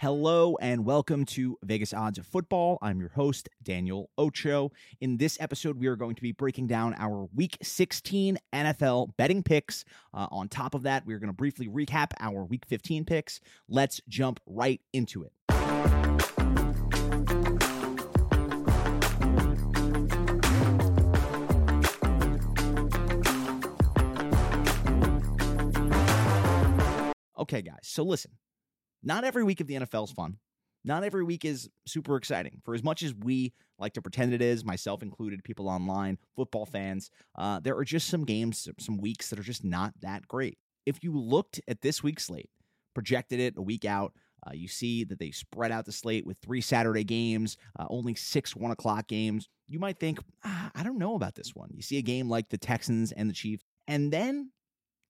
Hello and welcome to Vegas Odds of Football. I'm your host, Daniel Ocho. In this episode, we are going to be breaking down our Week 16 NFL betting picks. Uh, on top of that, we're going to briefly recap our Week 15 picks. Let's jump right into it. Okay, guys, so listen. Not every week of the NFL is fun. Not every week is super exciting. For as much as we like to pretend it is, myself included, people online, football fans, uh, there are just some games, some weeks that are just not that great. If you looked at this week's slate, projected it a week out, uh, you see that they spread out the slate with three Saturday games, uh, only six one o'clock games. You might think, ah, I don't know about this one. You see a game like the Texans and the Chiefs, and then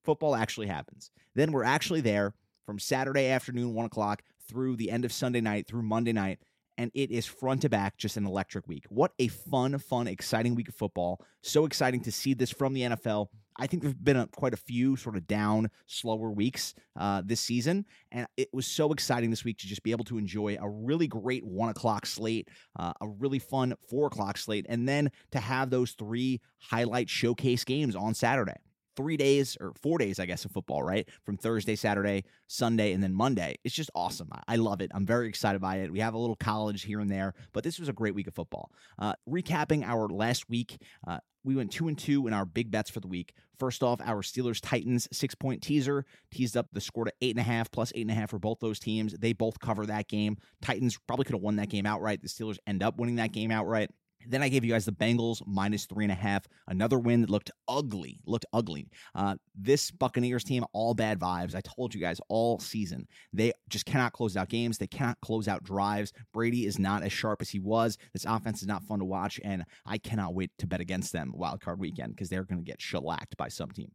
football actually happens. Then we're actually there from Saturday afternoon, one o'clock, through the end of Sunday night, through Monday night. And it is front to back, just an electric week. What a fun, fun, exciting week of football. So exciting to see this from the NFL. I think there's been a, quite a few sort of down, slower weeks uh, this season. And it was so exciting this week to just be able to enjoy a really great one o'clock slate, uh, a really fun four o'clock slate, and then to have those three highlight showcase games on Saturday three days or four days, I guess, of football, right? From Thursday, Saturday, Sunday, and then Monday. It's just awesome. I love it. I'm very excited by it. We have a little college here and there, but this was a great week of football. Uh, recapping our last week, uh, we went two and two in our big bets for the week. First off, our Steelers Titans six point teaser teased up the score to eight and a half plus eight and a half for both those teams. They both cover that game. Titans probably could have won that game outright. The Steelers end up winning that game outright. Then I gave you guys the Bengals minus three and a half. Another win that looked ugly, looked ugly. Uh, this Buccaneers team, all bad vibes. I told you guys all season. They just cannot close out games. They cannot close out drives. Brady is not as sharp as he was. This offense is not fun to watch, and I cannot wait to bet against them wild card weekend because they're going to get shellacked by some team.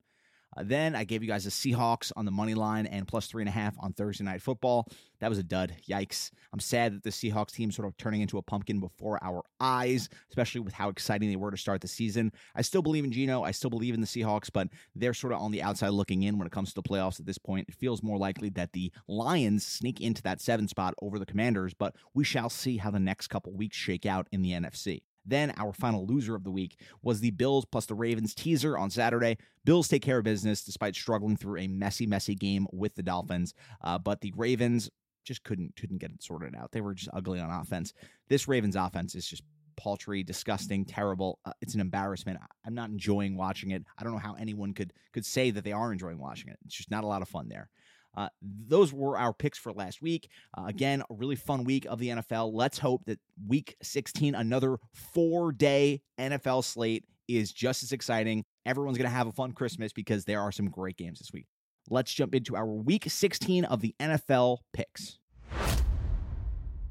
Uh, then I gave you guys the Seahawks on the money line and plus three and a half on Thursday night football. That was a dud. Yikes. I'm sad that the Seahawks team sort of turning into a pumpkin before our eyes, especially with how exciting they were to start the season. I still believe in Geno. I still believe in the Seahawks, but they're sort of on the outside looking in when it comes to the playoffs at this point. It feels more likely that the Lions sneak into that seven spot over the Commanders, but we shall see how the next couple weeks shake out in the NFC. Then our final loser of the week was the Bills plus the Ravens teaser on Saturday. Bills take care of business despite struggling through a messy, messy game with the Dolphins. Uh, but the Ravens just couldn't couldn't get it sorted out. They were just ugly on offense. This Ravens offense is just paltry, disgusting, terrible. Uh, it's an embarrassment. I'm not enjoying watching it. I don't know how anyone could could say that they are enjoying watching it. It's just not a lot of fun there. Uh, those were our picks for last week. Uh, again, a really fun week of the NFL. Let's hope that week 16, another four day NFL slate, is just as exciting. Everyone's going to have a fun Christmas because there are some great games this week. Let's jump into our week 16 of the NFL picks.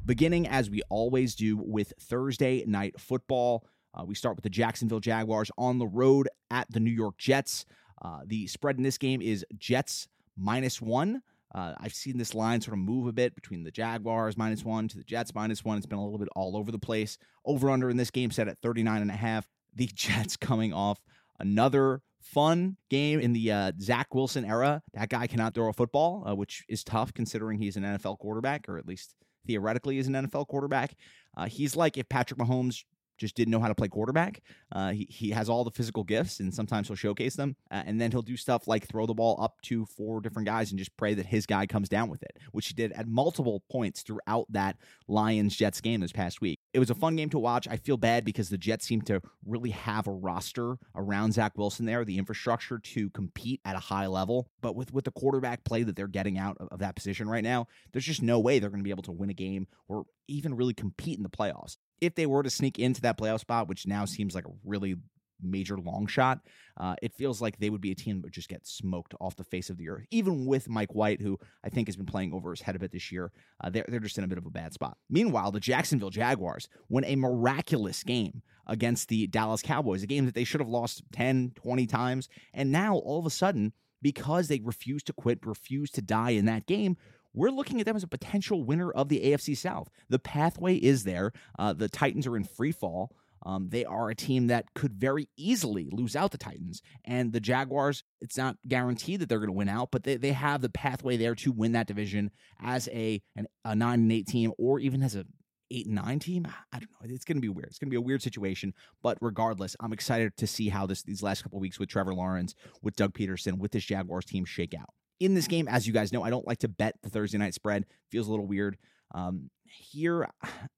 Beginning as we always do with Thursday night football. Uh, we start with the Jacksonville Jaguars on the road at the New York Jets. Uh, the spread in this game is Jets minus one. Uh, I've seen this line sort of move a bit between the Jaguars minus one to the Jets minus one. It's been a little bit all over the place. Over under in this game set at 39 and a half. The Jets coming off another fun game in the uh, Zach Wilson era. That guy cannot throw a football, uh, which is tough considering he's an NFL quarterback, or at least theoretically is an NFL quarterback. Uh, he's like if Patrick Mahomes just didn't know how to play quarterback. Uh, he, he has all the physical gifts, and sometimes he'll showcase them. Uh, and then he'll do stuff like throw the ball up to four different guys and just pray that his guy comes down with it, which he did at multiple points throughout that Lions Jets game this past week. It was a fun game to watch. I feel bad because the Jets seem to really have a roster around Zach Wilson there, the infrastructure to compete at a high level. But with, with the quarterback play that they're getting out of, of that position right now, there's just no way they're going to be able to win a game or even really compete in the playoffs if they were to sneak into that playoff spot, which now seems like a really major long shot, uh, it feels like they would be a team that would just get smoked off the face of the earth. Even with Mike White, who I think has been playing over his head a bit this year, uh, they're, they're just in a bit of a bad spot. Meanwhile, the Jacksonville Jaguars win a miraculous game against the Dallas Cowboys, a game that they should have lost 10, 20 times. And now all of a sudden, because they refuse to quit, refuse to die in that game, we're looking at them as a potential winner of the AFC South. The pathway is there. Uh, the Titans are in free fall. Um, they are a team that could very easily lose out the Titans. And the Jaguars, it's not guaranteed that they're going to win out, but they, they have the pathway there to win that division as a, an, a 9 and 8 team or even as a eight and nine team. I don't know. It's going to be weird. It's going to be a weird situation. But regardless, I'm excited to see how this these last couple weeks with Trevor Lawrence, with Doug Pederson, with this Jaguars team shake out. In this game, as you guys know, I don't like to bet the Thursday night spread. Feels a little weird. Um, here,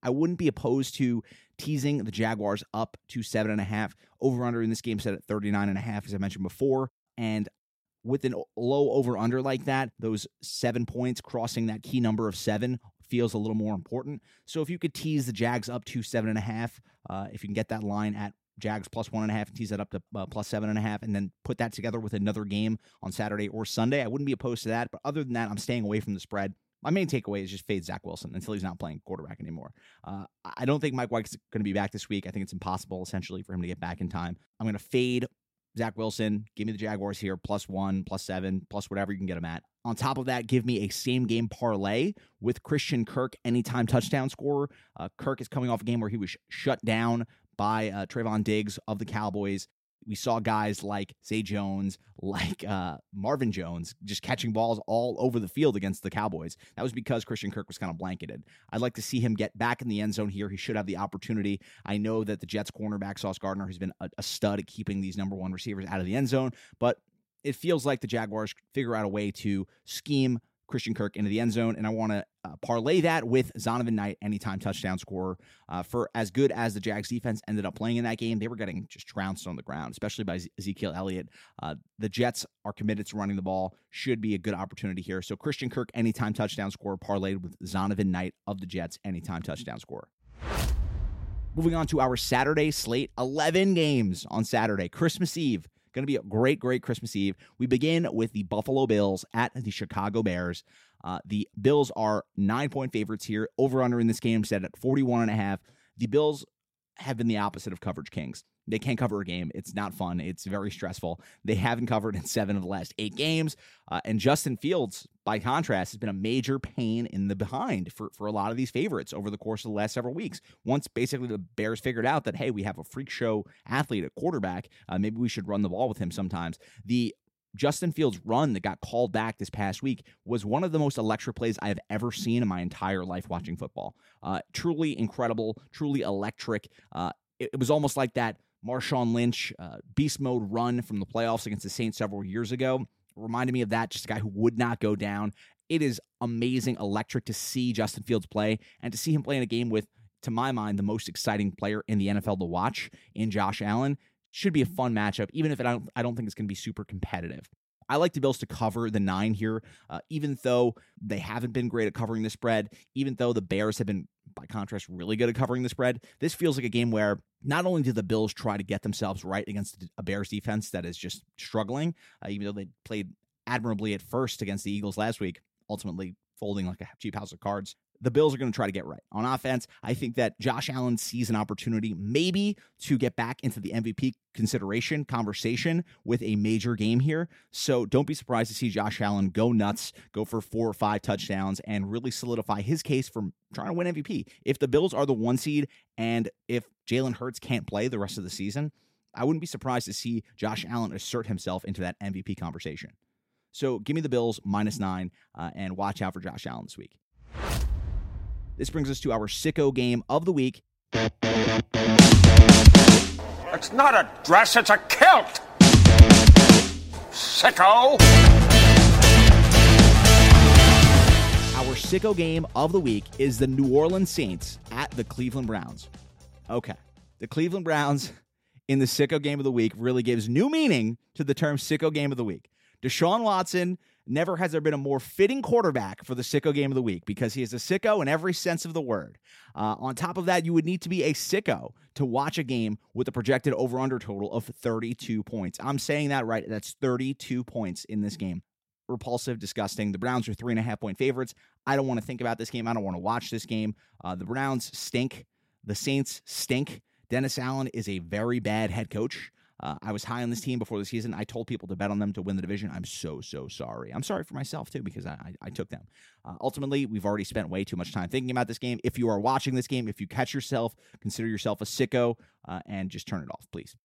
I wouldn't be opposed to teasing the Jaguars up to seven and a half. Over under in this game set at 39 and a half, as I mentioned before. And with an low over under like that, those seven points crossing that key number of seven feels a little more important. So if you could tease the Jags up to seven and a half, uh, if you can get that line at Jags plus one and a half and tease that up to uh, plus seven and a half, and then put that together with another game on Saturday or Sunday, I wouldn't be opposed to that. But other than that, I'm staying away from the spread. My main takeaway is just fade Zach Wilson until he's not playing quarterback anymore. Uh, I don't think Mike White's going to be back this week. I think it's impossible, essentially, for him to get back in time. I'm going to fade Zach Wilson. Give me the Jaguars here, plus one, plus seven, plus whatever you can get them at. On top of that, give me a same game parlay with Christian Kirk, anytime touchdown scorer. Uh, Kirk is coming off a game where he was shut down by uh, Trevon Diggs of the Cowboys we saw guys like Zay Jones, like uh, Marvin Jones, just catching balls all over the field against the Cowboys. That was because Christian Kirk was kind of blanketed. I'd like to see him get back in the end zone here. He should have the opportunity. I know that the Jets cornerback Sauce Gardner has been a, a stud at keeping these number one receivers out of the end zone, but it feels like the Jaguars figure out a way to scheme Christian Kirk into the end zone. And I want to uh, parlay that with Zonovan Knight, anytime touchdown scorer. Uh, for as good as the Jags defense ended up playing in that game, they were getting just trounced on the ground, especially by Ezekiel Elliott. Uh, the Jets are committed to running the ball, should be a good opportunity here. So Christian Kirk, anytime touchdown scorer, parlayed with Zonovan Knight of the Jets, anytime touchdown scorer. Moving on to our Saturday slate 11 games on Saturday, Christmas Eve. Going to be a great, great Christmas Eve. We begin with the Buffalo Bills at the Chicago Bears. Uh, the Bills are nine point favorites here. Over under in this game set at 41 and a half. The Bills have been the opposite of coverage kings. They can't cover a game. It's not fun. It's very stressful. They haven't covered in seven of the last eight games. Uh, and Justin Fields, by contrast, has been a major pain in the behind for, for a lot of these favorites over the course of the last several weeks. Once basically the Bears figured out that, hey, we have a freak show athlete at quarterback, uh, maybe we should run the ball with him sometimes. The Justin Fields' run that got called back this past week was one of the most electric plays I have ever seen in my entire life watching football. Uh, truly incredible, truly electric. Uh, it, it, was almost like that Marshawn Lynch uh, beast mode run from the playoffs against the Saints several years ago. Reminded me of that, just a guy who would not go down. It is amazing, electric to see Justin Fields play and to see him play in a game with, to my mind, the most exciting player in the NFL to watch in Josh Allen should be a fun matchup, even if I, don't, I don't think it's going to be super competitive. I like the Bills to cover the nine here, uh, even though they haven't been great at covering the spread, even though the Bears have been, by contrast, really good at covering the spread. This feels like a game where not only do the Bills try to get themselves right against a Bears defense that is just struggling, uh, even though they played admirably at first against the Eagles last week, ultimately folding like a cheap house of cards the Bills are going to try to get right. On offense, I think that Josh Allen sees an opportunity maybe to get back into the MVP consideration conversation with a major game here. So don't be surprised to see Josh Allen go nuts, go for four or five touchdowns, and really solidify his case for trying to win MVP. If the Bills are the one seed and if Jalen Hurts can't play the rest of the season, I wouldn't be surprised to see Josh Allen assert himself into that MVP conversation. So give me the Bills minus nine uh, and watch out for Josh Allen this week. This brings us to our sicko game of the week. It's not a dress, it's a kilt! Sicko! Our sicko game of the week is the New Orleans Saints at the Cleveland Browns. Okay. The Cleveland Browns in the sicko game of the week really gives new meaning to the term sicko game of the week. Deshaun Watson Never has there been a more fitting quarterback for the sicko game of the week because he is a sicko in every sense of the word. Uh, on top of that, you would need to be a sicko to watch a game with a projected over under total of 32 points. I'm saying that right. That's 32 points in this game. Repulsive, disgusting. The Browns are three and a half point favorites. I don't want to think about this game. I don't want to watch this game. Uh, the Browns stink. The Saints stink. Dennis Allen is a very bad head coach. Uh, I was high on this team before the season. I told people to bet on them to win the division. I'm so, so sorry. I'm sorry for myself, too, because I, I, I took them. Uh, ultimately, we've already spent way too much time thinking about this game. If you are watching this game, if you catch yourself, consider yourself a sicko uh, and just turn it off, please.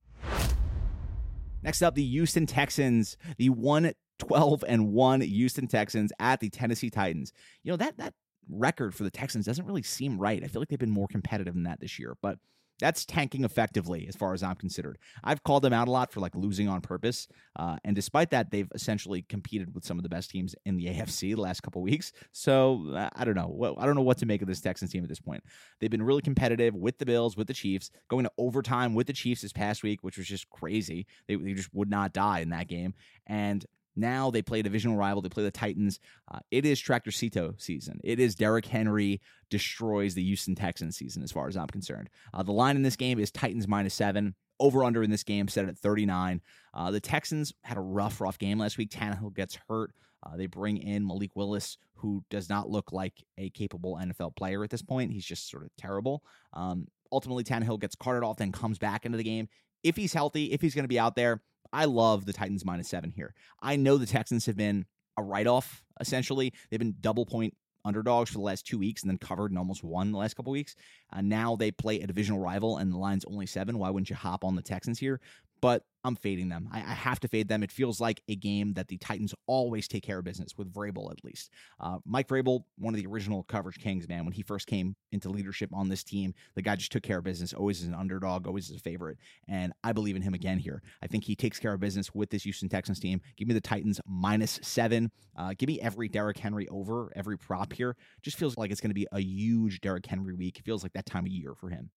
Next up, the Houston Texans, the 1 12 and 1 Houston Texans at the Tennessee Titans. You know, that that record for the Texans doesn't really seem right. I feel like they've been more competitive than that this year, but that's tanking effectively as far as I'm considered. I've called them out a lot for like losing on purpose, uh, and despite that, they've essentially competed with some of the best teams in the AFC the last couple weeks. So uh, I don't know. Well, I don't know what to make of this Texans team at this point. They've been really competitive with the Bills, with the Chiefs, going to overtime with the Chiefs this past week, which was just crazy. They, they just would not die in that game, and now they play a divisional rival. They play the Titans. Uh, it is Tractor Cito season. It is Derrick Henry destroys the Houston Texans season, as far as I'm concerned. Uh, the line in this game is Titans minus seven. Over under in this game set at 39. Uh, the Texans had a rough, rough game last week. Tannehill gets hurt. Uh, they bring in Malik Willis, who does not look like a capable NFL player at this point. He's just sort of terrible. Um, ultimately, Tannehill gets carted off, then comes back into the game. If he's healthy, if he's going to be out there, I love the Titans minus seven here. I know the Texans have been a write off, essentially. They've been double point underdogs for the last two weeks and then covered and almost won the last couple weeks. Uh, now they play a divisional rival and the line's only seven. Why wouldn't you hop on the Texans here? But I'm fading them. I, I, have to fade them. It feels like a game that the Titans always take care of business with Vrabel, at least. Uh, Mike Vrabel, one of the original coverage kings, man, when he first came into leadership on this team, the guy just took care of business, always as an underdog, always as a favorite. And I believe in him again here. I think he takes care of business with this Houston Texans team. Give me the Titans minus seven. Uh, give me every Derrick Henry over, every prop here. Just feels like it's going to be a huge Derrick Henry week. It feels like that time of year for him.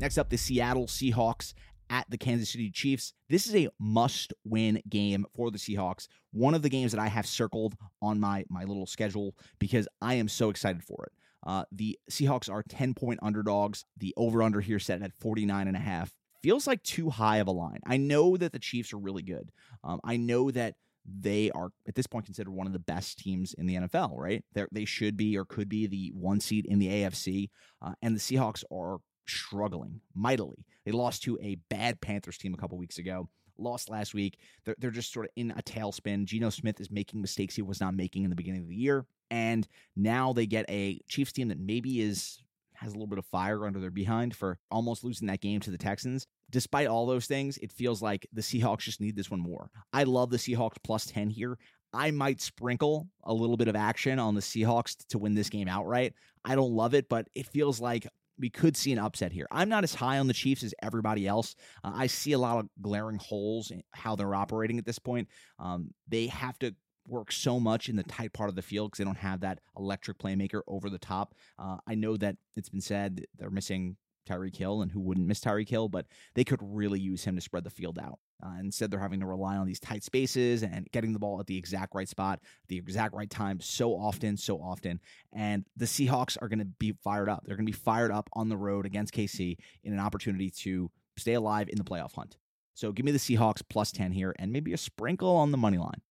Next up, the Seattle Seahawks at the Kansas City Chiefs. This is a must win game for the Seahawks. One of the games that I have circled on my, my little schedule because I am so excited for it. Uh, the Seahawks are 10 point underdogs. The over under here set at 49 and a half. Feels like too high of a line. I know that the Chiefs are really good. Um, I know that they are at this point considered one of the best teams in the NFL, right? They're, they should be or could be the one seed in the AFC. Uh, and the Seahawks are struggling mightily. They lost to a bad Panthers team a couple weeks ago. Lost last week. They're, they're just sort of in a tailspin. Geno Smith is making mistakes he was not making in the beginning of the year. And now they get a Chiefs team that maybe is has a little bit of fire under their behind for almost losing that game to the Texans. Despite all those things, it feels like the Seahawks just need this one more. I love the Seahawks plus 10 here. I might sprinkle a little bit of action on the Seahawks to win this game outright. I don't love it, but it feels like we could see an upset here. I'm not as high on the Chiefs as everybody else. Uh, I see a lot of glaring holes in how they're operating at this point. Um, they have to work so much in the tight part of the field because they don't have that electric playmaker over the top. Uh, I know that it's been said they're missing Tyreek Hill, and who wouldn't miss Tyreek Hill, but they could really use him to spread the field out. Uh, instead, they're having to rely on these tight spaces and getting the ball at the exact right spot, the exact right time, so often, so often. And the Seahawks are going to be fired up. They're going to be fired up on the road against KC in an opportunity to stay alive in the playoff hunt. So give me the Seahawks plus 10 here and maybe a sprinkle on the money line.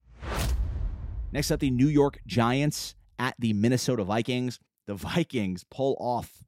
Next up, the New York Giants at the Minnesota Vikings. The Vikings pull off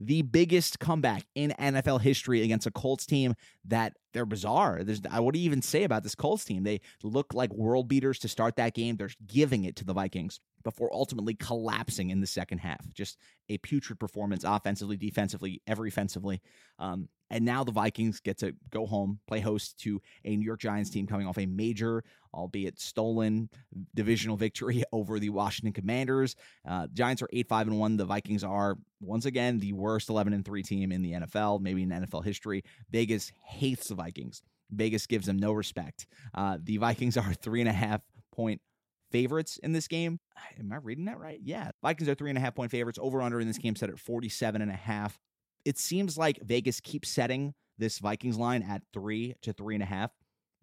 the biggest comeback in NFL history against a Colts team that they're bizarre. There's, I what do you even say about this Colts team? They look like world beaters to start that game. They're giving it to the Vikings before ultimately collapsing in the second half. Just a putrid performance offensively, defensively, every offensively. Um, and now the Vikings get to go home, play host to a New York Giants team coming off a major, albeit stolen, divisional victory over the Washington Commanders. Uh, Giants are 8 5 and 1. The Vikings are, once again, the worst 11 and 3 team in the NFL, maybe in NFL history. Vegas hates the Vikings. Vegas gives them no respect. Uh, the Vikings are three and a half point favorites in this game. Am I reading that right? Yeah. Vikings are three and a half point favorites. Over under in this game set at 47 and a half. It seems like Vegas keeps setting this Vikings line at three to three and a half.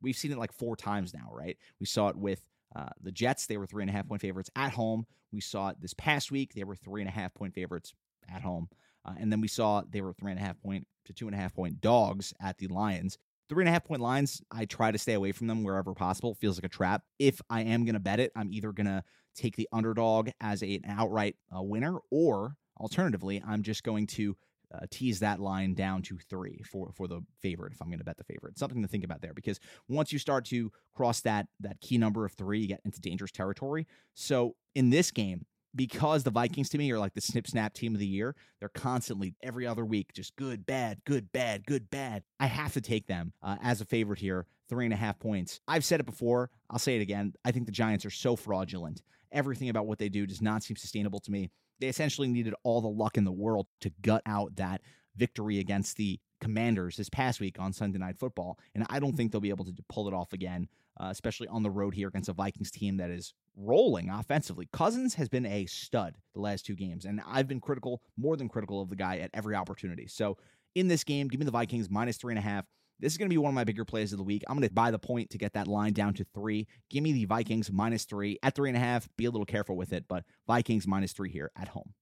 We've seen it like four times now, right? We saw it with uh, the Jets. They were three and a half point favorites at home. We saw it this past week. They were three and a half point favorites at home. Uh, and then we saw they were three and a half point to two and a half point dogs at the Lions. Three and a half point lines, I try to stay away from them wherever possible. It feels like a trap. If I am going to bet it, I'm either going to take the underdog as a, an outright uh, winner, or alternatively, I'm just going to uh, tease that line down to three for for the favorite if I'm going to bet the favorite. Something to think about there because once you start to cross that that key number of three, you get into dangerous territory. So in this game, because the Vikings to me are like the snip snap team of the year. They're constantly every other week just good, bad, good, bad, good, bad. I have to take them uh, as a favorite here, three and a half points. I've said it before. I'll say it again. I think the Giants are so fraudulent. Everything about what they do does not seem sustainable to me. They essentially needed all the luck in the world to gut out that victory against the Commanders this past week on Sunday Night Football. And I don't think they'll be able to pull it off again, uh, especially on the road here against a Vikings team that is rolling offensively. Cousins has been a stud the last two games, and I've been critical, more than critical of the guy at every opportunity. So in this game, give me the Vikings minus three and a half. This is going to be one of my bigger plays of the week. I'm going to buy the point to get that line down to three. Give me the Vikings minus three at three and a half. Be a little careful with it, but Vikings minus three here at home.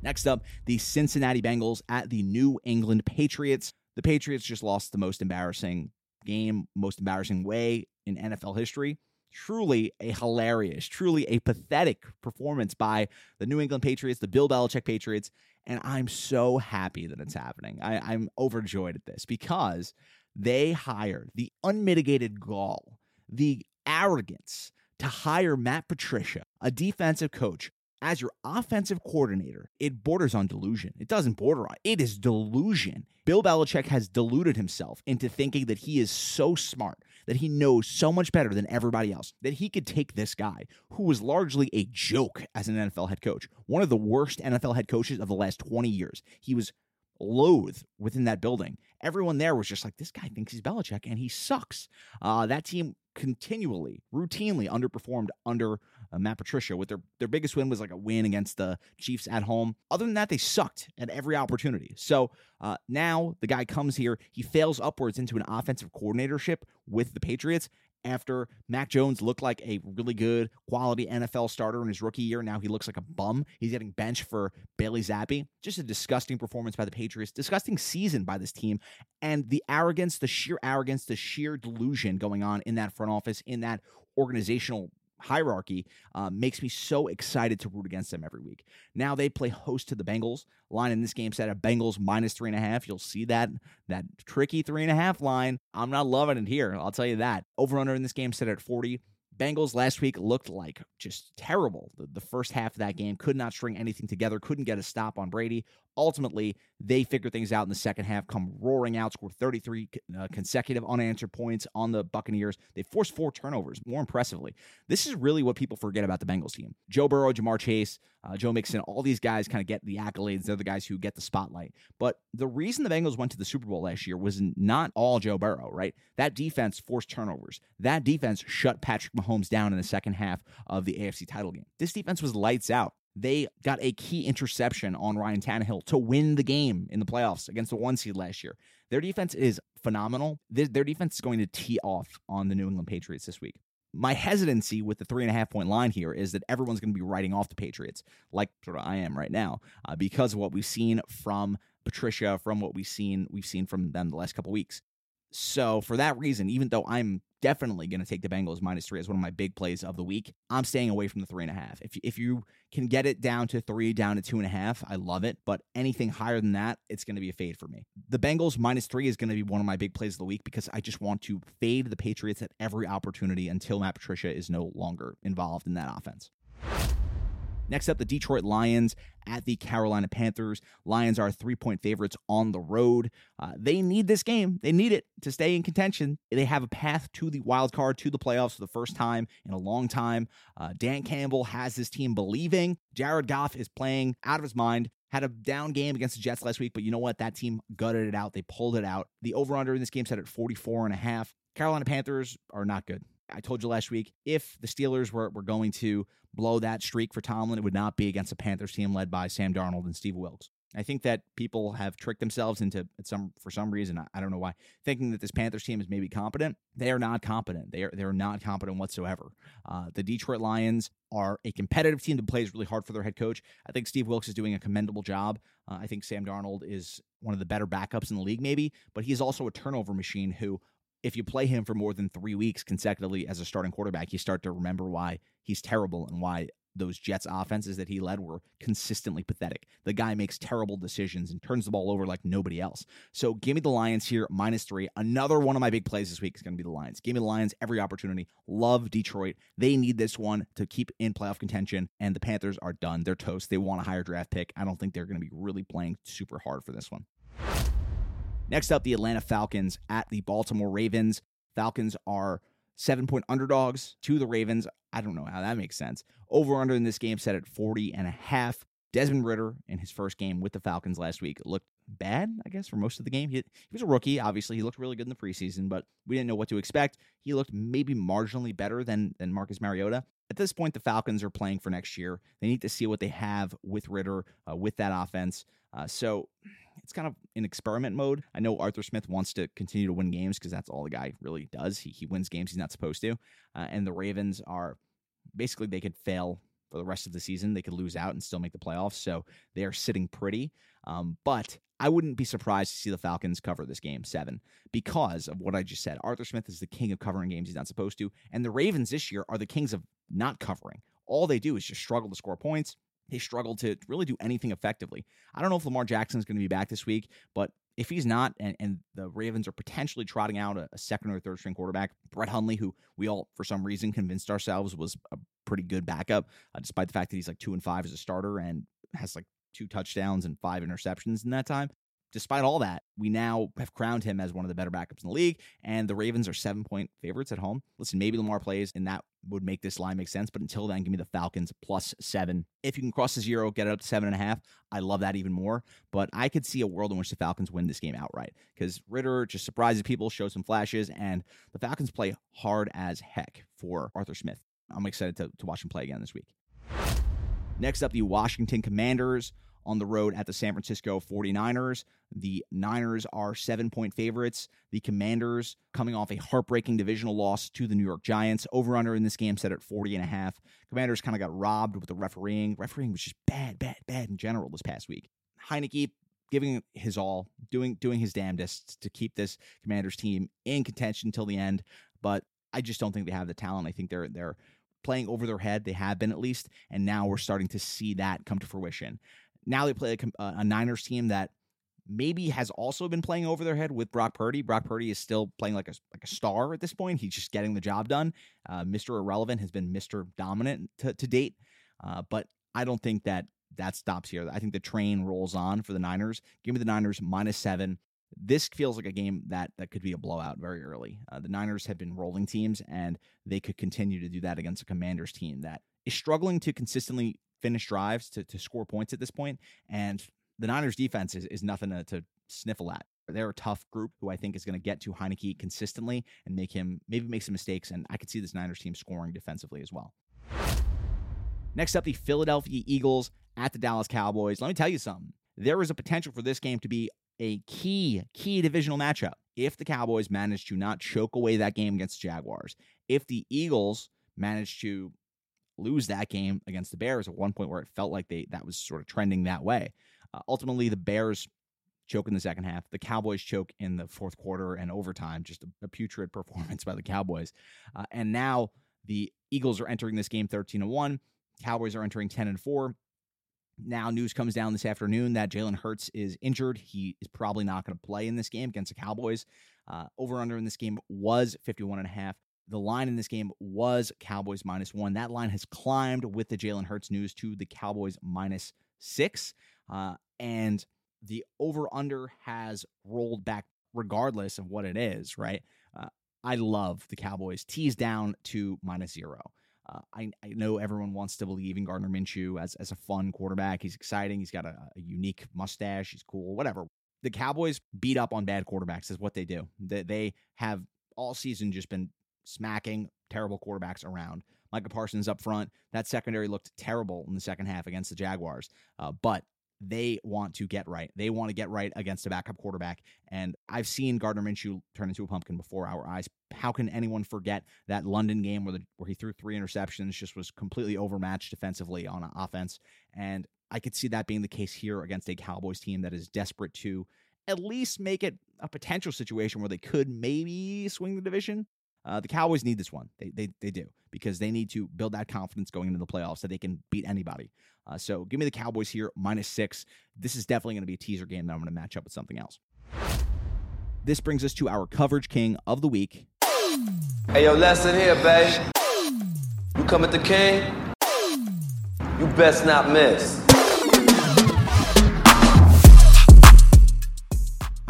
Next up, the Cincinnati Bengals at the New England Patriots. The Patriots just lost the most embarrassing game, most embarrassing way in NFL history. Truly a hilarious, truly a pathetic performance by the New England Patriots, the Bill Belichick Patriots. And I'm so happy that it's happening. I, I'm overjoyed at this because they hired the unmitigated gall, the arrogance to hire Matt Patricia, a defensive coach as your offensive coordinator, it borders on delusion. It doesn't border on, it is delusion. Bill Belichick has deluded himself into thinking that he is so smart, that he knows so much better than everybody else, that he could take this guy, who was largely a joke as an NFL head coach, one of the worst NFL head coaches of the last 20 years. He was loathed within that building. Everyone there was just like, this guy thinks he's Belichick and he sucks. Uh, that team continually, routinely underperformed under uh, Matt Patricia. With their their biggest win was like a win against the Chiefs at home. Other than that, they sucked at every opportunity. So uh, now the guy comes here, he fails upwards into an offensive coordinatorship with the Patriots, after Mac Jones looked like a really good quality NFL starter in his rookie year. Now he looks like a bum. He's getting benched for Bailey Zappe. Just a disgusting performance by the Patriots, disgusting season by this team. And the arrogance, the sheer arrogance, the sheer delusion going on in that front office, in that organizational hierarchy uh, makes me so excited to root against them every week. Now they play host to the Bengals. Line in this game set at Bengals minus three and a half. You'll see that that tricky three and a half line. I'm not loving it here. I'll tell you that. Over under in this game set at 40. Bengals last week looked like just terrible. The, the, first half of that game could not string anything together, couldn't get a stop on Brady. Ultimately, they figure things out in the second half, come roaring out, score 33 uh, consecutive unanswered points on the Buccaneers. They force four turnovers, more impressively. This is really what people forget about the Bengals team. Joe Burrow, Ja'Marr Chase, uh, Joe Mixon, all these guys kind of get the accolades. They're the guys who get the spotlight. But the reason the Bengals went to the Super Bowl last year was not all Joe Burrow, right? That defense forced turnovers. That defense shut Patrick Mahomes down in the second half of the AFC title game. This defense was lights out they got a key interception on Ryan Tannehill to win the game in the playoffs against the one seed last year. Their defense is phenomenal. Their, defense is going to tee off on the New England Patriots this week. My hesitancy with the three and a half point line here is that everyone's going to be writing off the Patriots, like sort of I am right now, uh, because of what we've seen from Patricia, from what we've seen we've seen from them the last couple weeks. So for that reason, even though I'm definitely going to take the Bengals minus three as one of my big plays of the week, I'm staying away from the three and a half. If if you can get it down to three, down to two and a half, I love it. But anything higher than that, it's going to be a fade for me. The Bengals minus three is going to be one of my big plays of the week because I just want to fade the Patriots at every opportunity until Matt Patricia is no longer involved in that offense. Next up, the Detroit Lions at the Carolina Panthers. Lions are three point favorites on the road. Uh, they need this game. They need it to stay in contention. They have a path to the wild card, to the playoffs for the first time in a long time. Uh, Dan Campbell has his team believing. Jared Goff is playing out of his mind. Had a down game against the Jets last week, but you know what? That team gutted it out. They pulled it out. The over under in this game set at 44 and a half. Carolina Panthers are not good. I told you last week if the Steelers were, were going to blow that streak for Tomlin, it would not be against a Panthers team led by Sam Darnold and Steve Wilks. I think that people have tricked themselves into some for some reason I, I don't know why thinking that this Panthers team is maybe competent. They are not competent. They are they are not competent whatsoever. Uh, the Detroit Lions are a competitive team that plays really hard for their head coach. I think Steve Wilks is doing a commendable job. Uh, I think Sam Darnold is one of the better backups in the league, maybe, but he's also a turnover machine who if you play him for more than three weeks consecutively as a starting quarterback, you start to remember why he's terrible and why those Jets offenses that he led were consistently pathetic. The guy makes terrible decisions and turns the ball over like nobody else. So give me the Lions here, minus three. Another one of my big plays this week is going to be the Lions. Give me the Lions every opportunity. Love Detroit. They need this one to keep in playoff contention, and the Panthers are done. They're toast. They want a higher draft pick. I don't think they're going to be really playing super hard for this one. Next up, the Atlanta Falcons at the Baltimore Ravens. Falcons are seven point underdogs to the Ravens. I don't know how that makes sense. Over under in this game set at 40 and a half. Desmond Ridder in his first game with the Falcons last week looked bad, I guess, for most of the game. He, he was a rookie, obviously. He looked really good in the preseason, but we didn't know what to expect. He looked maybe marginally better than than Marcus Mariota. At this point, the Falcons are playing for next year. They need to see what they have with Ridder, uh, with that offense. Uh, so it's kind of in experiment mode. I know Arthur Smith wants to continue to win games because that's all the guy really does. He, he wins games he's not supposed to. Uh, and the Ravens are basically, they could fail for the rest of the season. They could lose out and still make the playoffs. So they are sitting pretty. Um, but I wouldn't be surprised to see the Falcons cover this game seven because of what I just said. Arthur Smith is the king of covering games he's not supposed to. And the Ravens this year are the kings of not covering. All they do is just struggle to score points they struggle to really do anything effectively. I don't know if Lamar Jackson is going to be back this week, but if he's not, and, and the Ravens are potentially trotting out a, a, second or third string quarterback, Brett Hundley, who we all for some reason convinced ourselves was a pretty good backup, uh, despite the fact that he's like two and five as a starter and has like two touchdowns and five interceptions in that time despite all that, we now have crowned him as one of the better backups in the league, and the Ravens are seven point favorites at home. Listen, maybe Lamar plays, and that would make this line make sense. But until then, give me the Falcons plus seven. If you can cross the zero, get it up to seven and a half. I love that even more. But I could see a world in which the Falcons win this game outright because Ridder just surprises people, shows some flashes, and the Falcons play hard as heck for Arthur Smith. I'm excited to, to watch him play again this week. Next up, the Washington Commanders on the road at the San Francisco 49ers. The Niners are seven point favorites. The Commanders coming off a heartbreaking divisional loss to the New York Giants. Over under in this game set at 40 and a half. Commanders kind of got robbed with the refereeing. Refereeing was just bad, bad, bad in general this past week. Heinicke giving his all, doing doing his damnedest to keep this Commanders team in contention until the end. But I just don't think they have the talent. I think they're they're playing over their head. They have been at least, and now we're starting to see that come to fruition. Now they play a, a Niners team that maybe has also been playing over their head with Brock Purdy. Brock Purdy is still playing like a like a star at this point. He's just getting the job done. Uh, Mr. Irrelevant has been Mr. Dominant to, to date, uh, but I don't think that that stops here. I think the train rolls on for the Niners. Give me the Niners minus seven. This feels like a game that that could be a blowout very early. Uh, the Niners have been rolling teams, and they could continue to do that against a Commanders team that is struggling to consistently finish drives to, to score points at this point. And the Niners defense is, is nothing to, to sniffle at. They're a tough group who I think is going to get to Heinicke consistently and make him maybe make some mistakes. And I could see this Niners team scoring defensively as well. Next up, the Philadelphia Eagles at the Dallas Cowboys. Let me tell you something. There is a potential for this game to be a key, key divisional matchup if the Cowboys manage to not choke away that game against the Jaguars. If the Eagles manage to lose that game against the Bears at one point where it felt like they that was sort of trending that way. Uh, ultimately, the Bears choke in the second half. The Cowboys choke in the fourth quarter and overtime. Just a, a putrid performance by the Cowboys. Uh, and now the Eagles are entering this game 13 and 1. Cowboys are entering 10 and 4. Now, news comes down this afternoon that Jalen Hurts is injured. He is probably not going to play in this game against the Cowboys. Uh, over under in this game was 51 and a half. The line in this game was Cowboys minus one. That line has climbed with the Jalen Hurts news to the Cowboys minus six. Uh, and the over under has rolled back regardless of what it is, right? Uh, I love the Cowboys tease down to minus zero. Uh, I, I, know everyone wants to believe in Gardner Minshew as, as a fun quarterback. He's exciting. He's got a, a unique mustache. He's cool, whatever. The Cowboys beat up on bad quarterbacks, is what they do. They, they have all season just been smacking terrible quarterbacks around. Micah Parsons up front. That secondary looked terrible in the second half against the Jaguars. Uh, but they want to get right. They want to get right against a backup quarterback. And I've seen Gardner Minshew turn into a pumpkin before our eyes. How can anyone forget that London game where the, where he threw three interceptions, just was completely overmatched defensively on offense? And I could see that being the case here against a Cowboys team that is desperate to at least make it a potential situation where they could maybe swing the division. Uh, the Cowboys need this one. They, they, they do because they need to build that confidence going into the playoffs that they can beat anybody. Uh, so give me the Cowboys here, minus six. This is definitely going to be a teaser game that I'm going to match up with something else. This brings us to our coverage king of the week. Hey, yo, lesson here, babe. You come at the king, you best not miss.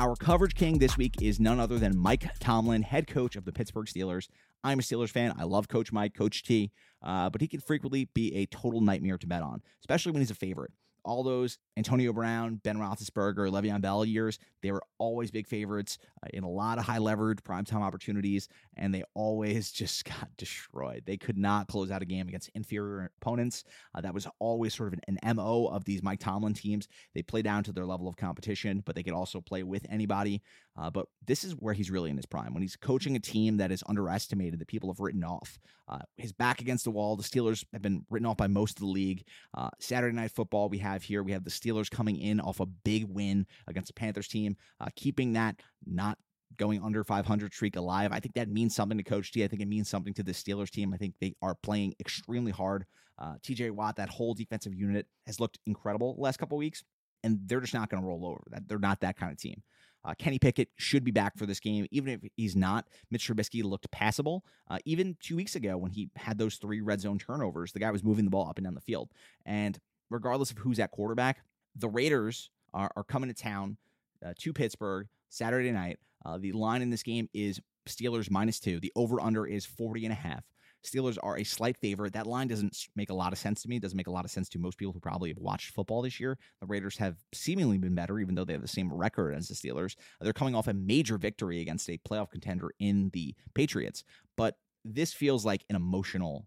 Our coverage king this week is none other than Mike Tomlin, head coach of the Pittsburgh Steelers. I'm a Steelers fan. I love Coach Mike, Coach T, uh, but he can frequently be a total nightmare to bet on, especially when he's a favorite all those Antonio Brown, Ben Roethlisberger, Le'Veon Bell years, they were always big favorites uh, in a lot of high leverage primetime opportunities, and they always just got destroyed. They could not close out a game against inferior opponents. Uh, that was always sort of an, an MO of these Mike Tomlin teams. They play down to their level of competition, but they could also play with anybody. Uh, but this is where he's really in his prime when he's coaching a team that is underestimated, that people have written off. Uh, his back against the wall. The Steelers have been written off by most of the league. Uh, Saturday Night Football, we have here. We have the Steelers coming in off a big win against the Panthers team, uh, keeping that not going under 500 streak alive. I think that means something to Coach T. I think it means something to the Steelers team. I think they are playing extremely hard. Uh, TJ Watt, that whole defensive unit has looked incredible the last couple weeks, and they're just not going to roll over. That they're not that kind of team. Uh, Kenny Pickett should be back for this game, even if he's not. Mitch Trubisky looked passable. Uh, even two weeks ago, when he had those three red zone turnovers, the guy was moving the ball up and down the field. And regardless of who's at quarterback, the Raiders are, are coming to town uh, to Pittsburgh Saturday night. Uh, the line in this game is Steelers minus two. The over under is 40 and a half. Steelers are a slight favorite. That line doesn't make a lot of sense to me. It doesn't make a lot of sense to most people who probably have watched football this year. The Raiders have seemingly been better, even though they have the same record as the Steelers. They're coming off a major victory against a playoff contender in the Patriots. But this feels like an emotional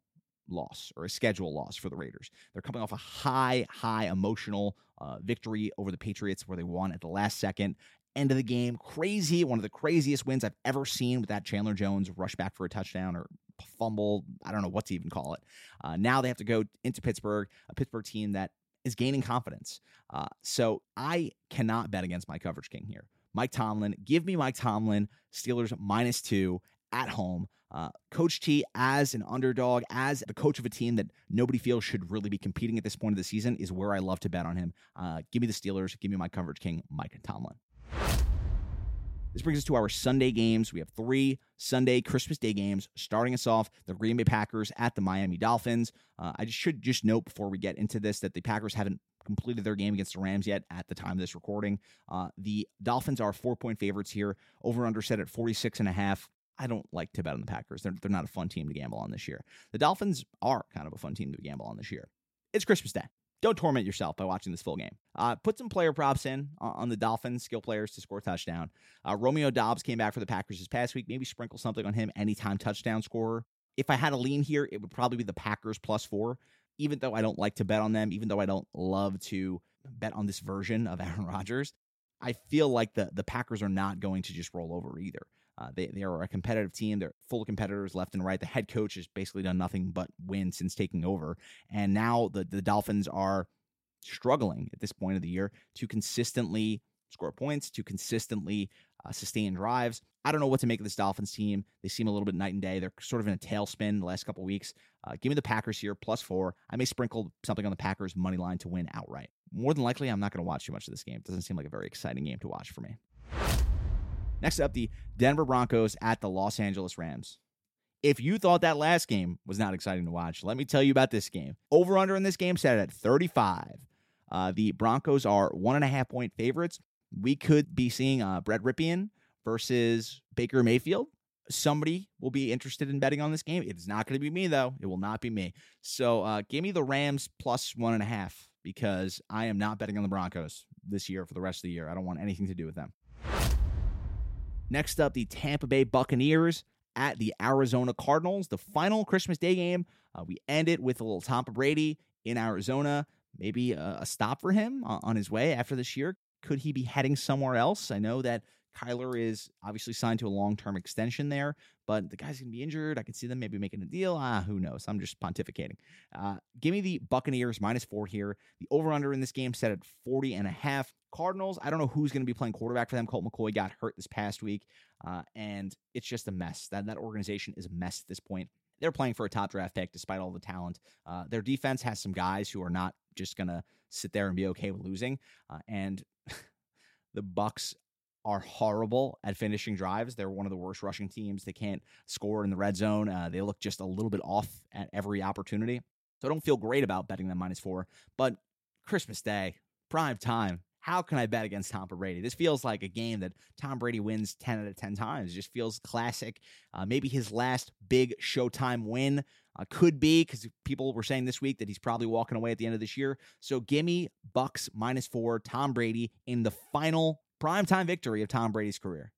loss or a schedule loss for the Raiders. They're coming off a high, high emotional uh, victory over the Patriots where they won at the last second. End of the game, crazy, one of the craziest wins I've ever seen with that Chandler Jones rush back for a touchdown or fumble. I don't know what to even call it. Uh, now they have to go into Pittsburgh, a Pittsburgh team that is gaining confidence. Uh, so I cannot bet against my coverage king here. Mike Tomlin, give me Mike Tomlin, Steelers minus two at home. Uh, coach T as an underdog, as the coach of a team that nobody feels should really be competing at this point of the season, is where I love to bet on him. Uh, give me the Steelers. Give me my coverage king, Mike Tomlin. This brings us to our Sunday games. We have three Sunday Christmas Day games. Starting us off, the Green Bay Packers at the Miami Dolphins. Uh, I should just note before we get into this that the Packers haven't completed their game against the Rams yet at the time of this recording. Uh, the Dolphins are four point favorites here. Over under set at 46 and a half. I don't like to bet on the Packers. They're, they're not a fun team to gamble on this year. The Dolphins are kind of a fun team to gamble on this year. It's Christmas Day. Don't torment yourself by watching this full game. Uh, put some player props in on the Dolphins, skill players to score touchdown. Uh, Romeo Doubs came back for the Packers this past week. Maybe sprinkle something on him, anytime touchdown scorer. If I had a lean here, it would probably be the Packers plus four, even though I don't like to bet on them, even though I don't love to bet on this version of Aaron Rodgers. I feel like the, the Packers are not going to just roll over either. Uh, they, they are a competitive team. They're full of competitors left and right. The head coach has basically done nothing but win since taking over. And now the, the Dolphins are struggling at this point of the year to consistently score points, to consistently uh, sustain drives. I don't know what to make of this Dolphins team. They seem a little bit night and day. They're sort of in a tailspin the last couple weeks. Uh, give me the Packers here, plus four. I may sprinkle something on the Packers money line to win outright. More than likely, I'm not going to watch too much of this game. It doesn't seem like a very exciting game to watch for me. Next up, the Denver Broncos at the Los Angeles Rams. If you thought that last game was not exciting to watch, let me tell you about this game. Over under in this game set at 35. Uh, the Broncos are one and a half point favorites. We could be seeing uh, Brett Rypien versus Baker Mayfield. Somebody will be interested in betting on this game. It is not going to be me, though. It will not be me. So uh, give me the Rams plus one and a half because I am not betting on the Broncos this year for the rest of the year. I don't want anything to do with them. Next up, the Tampa Bay Buccaneers at the Arizona Cardinals. The final Christmas Day game. Uh, we end it with a little Tampa Brady in Arizona. Maybe a, a stop for him on, his way after this year. Could he be heading somewhere else? I know that Kyler is obviously signed to a long term extension there, but the guy's going to be injured. I can see them maybe making a deal. Ah, who knows? I'm just pontificating. Uh, give me the Buccaneers minus four here. The over under in this game set at 40 and a half. Cardinals, I don't know who's going to be playing quarterback for them. Colt McCoy got hurt this past week, uh, and it's just a mess. That that organization is a mess at this point. They're playing for a top draft pick despite all the talent. Uh, their defense has some guys who are not just going to sit there and be okay with losing. Uh, and the Bucks are horrible at finishing drives. They're one of the worst rushing teams. They can't score in the red zone. Uh, they look just a little bit off at every opportunity. So I don't feel great about betting them minus four. But Christmas Day, prime time. How can I bet against Tom Brady? This feels like a game that Tom Brady wins 10 out of 10 times. It just feels classic. Uh, maybe his last big Showtime win uh, could be because people were saying this week that he's probably walking away at the end of this year. So give me Bucks minus four, Tom Brady in the final primetime victory of Tom Brady's career.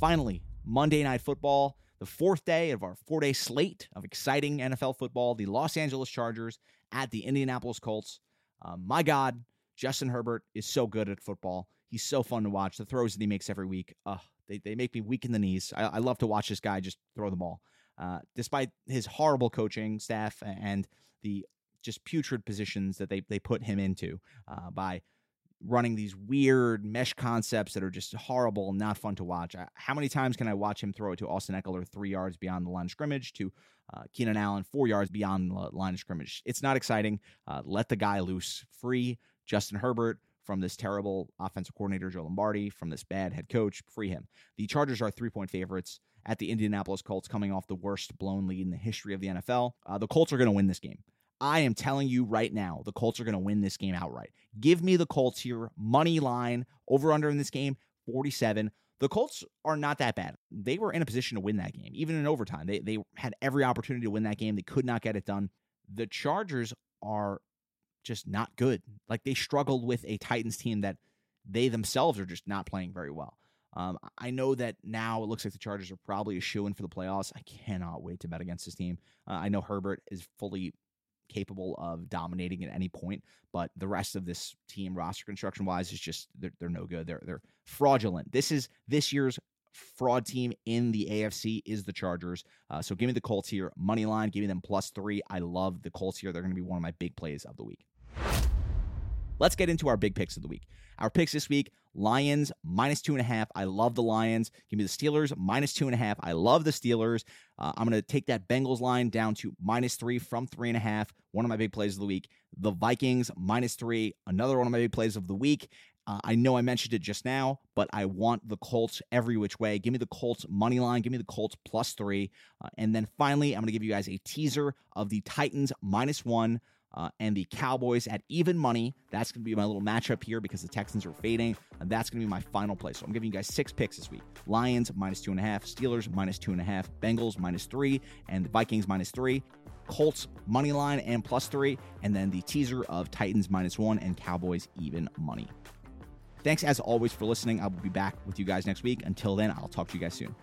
Finally, Monday Night Football, the fourth day of our four day slate of exciting NFL football. The Los Angeles Chargers at the Indianapolis Colts. Uh, my God, Justin Herbert is so good at football. He's so fun to watch. The throws that he makes every week, uh, they, they make me weak in the knees. I, I love to watch this guy just throw the ball. Uh, despite his horrible coaching staff and the just putrid positions that they, they put him into uh, by running these weird mesh concepts that are just horrible not fun to watch. How many times can I watch him throw it to Austin Ekeler three yards beyond the line of scrimmage, to uh, Keenan Allen four yards beyond the line of scrimmage? It's not exciting. Uh, let the guy loose. Free Justin Herbert from this terrible offensive coordinator, Joe Lombardi, from this bad head coach. Free him. The Chargers are three point favorites at the Indianapolis Colts, coming off the worst blown lead in the history of the NFL. Uh, the Colts are going to win this game. I am telling you right now, the Colts are going to win this game outright. Give me the Colts here, money line, over under in this game, 47. The Colts are not that bad. They were in a position to win that game, even in overtime. They, they had every opportunity to win that game. They could not get it done. The Chargers are just not good. Like they struggled with a Titans team that they themselves are just not playing very well. Um, I know that now it looks like the Chargers are probably a shoe in for the playoffs. I cannot wait to bet against this team. Uh, I know Herbert is fully capable of dominating at any point. But the rest of this team, roster construction wise, is just they're, they're no good. They're they're fraudulent. This is this year's fraud team in the AFC is the Chargers. Uh, so give me the Colts here, money line. Give me them plus three. I love the Colts here. They're going to be one of my big plays of the week. Let's get into our big picks of the week. Our picks this week Lions minus two and a half. I love the Lions. Give me the Steelers minus two and a half. I love the Steelers. Uh, I'm going to take that Bengals line down to minus three from three and a half. One of my big plays of the week. The Vikings minus three. Another one of my big plays of the week. Uh, I know I mentioned it just now, but I want the Colts every which way. Give me the Colts money line. Give me the Colts plus three. Uh, and then finally, I'm going to give you guys a teaser of the Titans minus one uh, and the Cowboys at even money. That's going to be my little matchup here because the Texans are fading. And that's going to be my final play. So I'm giving you guys six picks this week Lions minus two and a half, Steelers minus two and a half, Bengals minus three, and the Vikings minus three. Colts money line and plus three, and then the teaser of Titans minus one and Cowboys even money. Thanks as always for listening. I will be back with you guys next week. Until then, I'll talk to you guys soon.